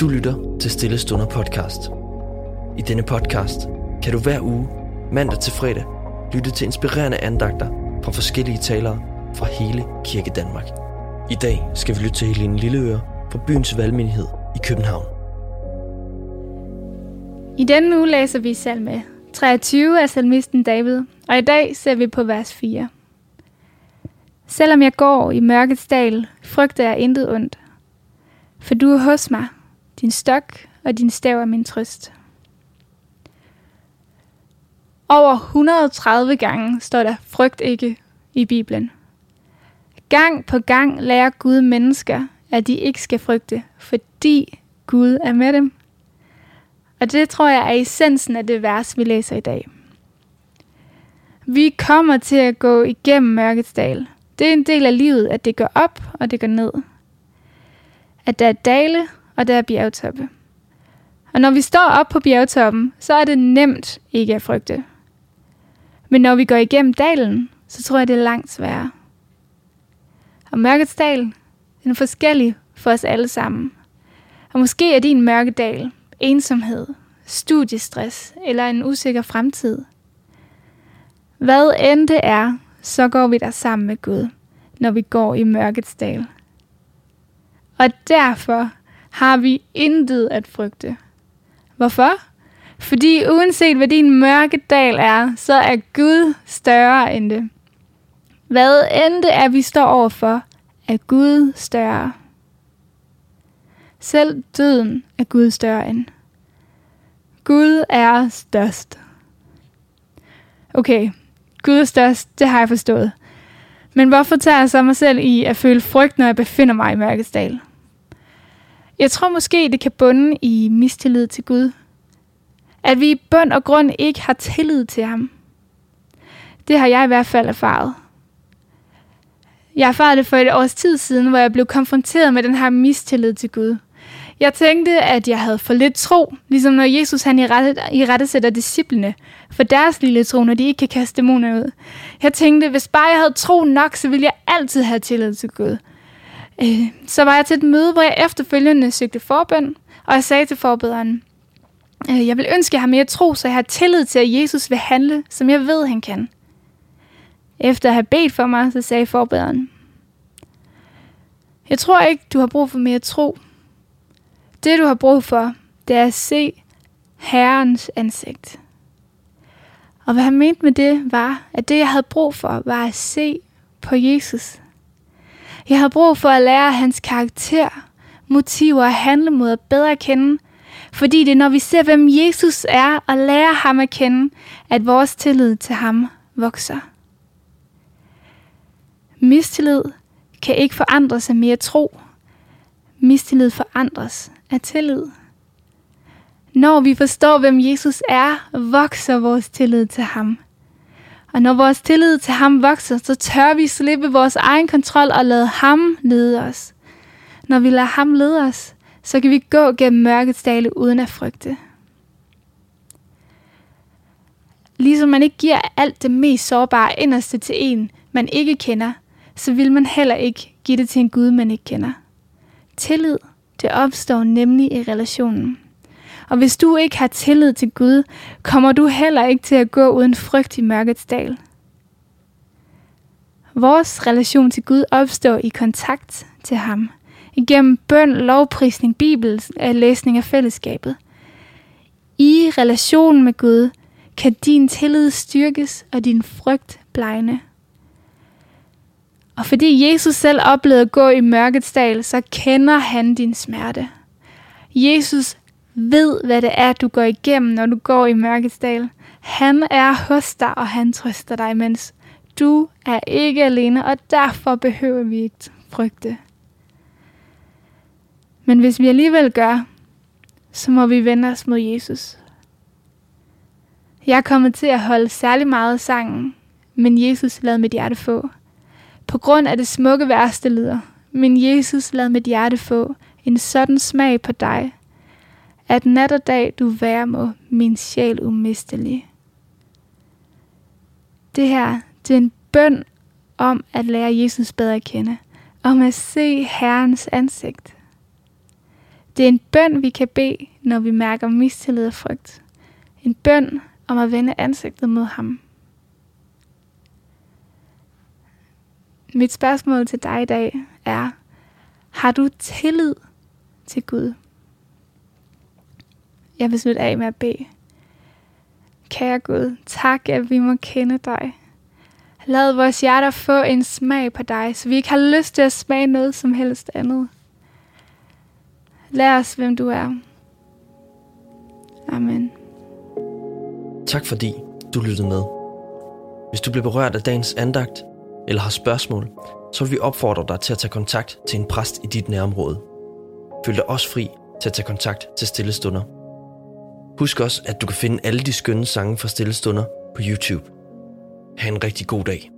Du lytter til Stille Stunder podcast. I denne podcast kan du hver uge, mandag til fredag, lytte til inspirerende andagter fra forskellige talere fra hele Kirke Danmark. I dag skal vi lytte til Helene Lilleøre fra byens valgmenighed i København. I denne uge læser vi salme 23 af salmisten David, og i dag ser vi på vers 4. Selvom jeg går i mørkets dal, frygter jeg intet ondt, for du er hos mig, din stok og din stav er min trøst. Over 130 gange står der frygt ikke i Bibelen. Gang på gang lærer Gud mennesker, at de ikke skal frygte, fordi Gud er med dem. Og det tror jeg er essensen af det vers, vi læser i dag. Vi kommer til at gå igennem mørkets dal. Det er en del af livet, at det går op og det går ned. At der er dale og der er bjergtoppe. Og når vi står op på bjergtoppen, så er det nemt ikke at frygte. Men når vi går igennem dalen, så tror jeg, det er langt sværere. Og mørkets dal, den er forskellig for os alle sammen. Og måske er din mørkedal ensomhed, studiestress eller en usikker fremtid. Hvad end det er, så går vi der sammen med Gud, når vi går i mørkets dal. Og derfor har vi intet at frygte. Hvorfor? Fordi uanset hvad din mørke dal er, så er Gud større end det. Hvad end det er, vi står overfor, er Gud større. Selv døden er Gud større end. Gud er størst. Okay, Gud er størst, det har jeg forstået. Men hvorfor tager jeg så mig selv i at føle frygt, når jeg befinder mig i mørkets dal? Jeg tror måske, det kan bunde i mistillid til Gud. At vi i bund og grund ikke har tillid til ham. Det har jeg i hvert fald erfaret. Jeg erfarede det for et års tid siden, hvor jeg blev konfronteret med den her mistillid til Gud. Jeg tænkte, at jeg havde for lidt tro, ligesom når Jesus han i rette, i rette sætter disciplene for deres lille tro, når de ikke kan kaste dæmoner ud. Jeg tænkte, hvis bare jeg havde tro nok, så ville jeg altid have tillid til Gud. Øh, så var jeg til et møde, hvor jeg efterfølgende søgte forbøn, og jeg sagde til forbederen, øh, jeg vil ønske, at jeg har mere tro, så jeg har tillid til, at Jesus vil handle, som jeg ved, han kan. Efter at have bedt for mig, så sagde forbederen, jeg tror ikke, du har brug for mere tro. Det, du har brug for, det er at se Herrens ansigt. Og hvad han mente med det, var, at det, jeg havde brug for, var at se på Jesus. Jeg havde brug for at lære hans karakter, motiver og handlemåder bedre at kende, fordi det er, når vi ser, hvem Jesus er, og lærer ham at kende, at vores tillid til ham vokser. Mistillid kan ikke forandres af mere tro. Mistillid forandres af tillid. Når vi forstår, hvem Jesus er, vokser vores tillid til ham. Og når vores tillid til ham vokser, så tør vi slippe vores egen kontrol og lade ham lede os. Når vi lader ham lede os, så kan vi gå gennem mørkets dale uden at frygte. Ligesom man ikke giver alt det mest sårbare inderste til en, man ikke kender, så vil man heller ikke give det til en Gud, man ikke kender. Tillid, det opstår nemlig i relationen. Og hvis du ikke har tillid til Gud, kommer du heller ikke til at gå uden frygt i mørkets dal. Vores relation til Gud opstår i kontakt til ham. Igennem bøn, lovprisning, bibel, øh, læsning af fællesskabet. I relationen med Gud kan din tillid styrkes og din frygt blegne. Og fordi Jesus selv oplevede at gå i mørkets dal, så kender han din smerte. Jesus ved, hvad det er, du går igennem, når du går i mørkets dal. Han er hos dig, og han trøster dig, mens du er ikke alene, og derfor behøver vi ikke frygte. Men hvis vi alligevel gør, så må vi vende os mod Jesus. Jeg kommer til at holde særlig meget af sangen, men Jesus lad mit hjerte få. På grund af det smukke værste lyder, men Jesus lad mit hjerte få en sådan smag på dig, at nat og dag du være må min sjæl umistelig. Det her, det er en bøn om at lære Jesus bedre at kende, om at se Herrens ansigt. Det er en bøn, vi kan bede, når vi mærker mistillid og frygt. En bøn om at vende ansigtet mod ham. Mit spørgsmål til dig i dag er, har du tillid til Gud? Jeg vil slutte af med at bede. Kære Gud, tak, at vi må kende dig. Lad vores hjerter få en smag på dig, så vi ikke har lyst til at smage noget som helst andet. Lær os, hvem du er. Amen. Tak fordi du lyttede med. Hvis du blev berørt af dagens andagt, eller har spørgsmål, så vil vi opfordre dig til at tage kontakt til en præst i dit nærområde. Føl dig også fri til at tage kontakt til Stillestunder. Husk også, at du kan finde alle de skønne sange fra Stillestunder på YouTube. Ha' en rigtig god dag.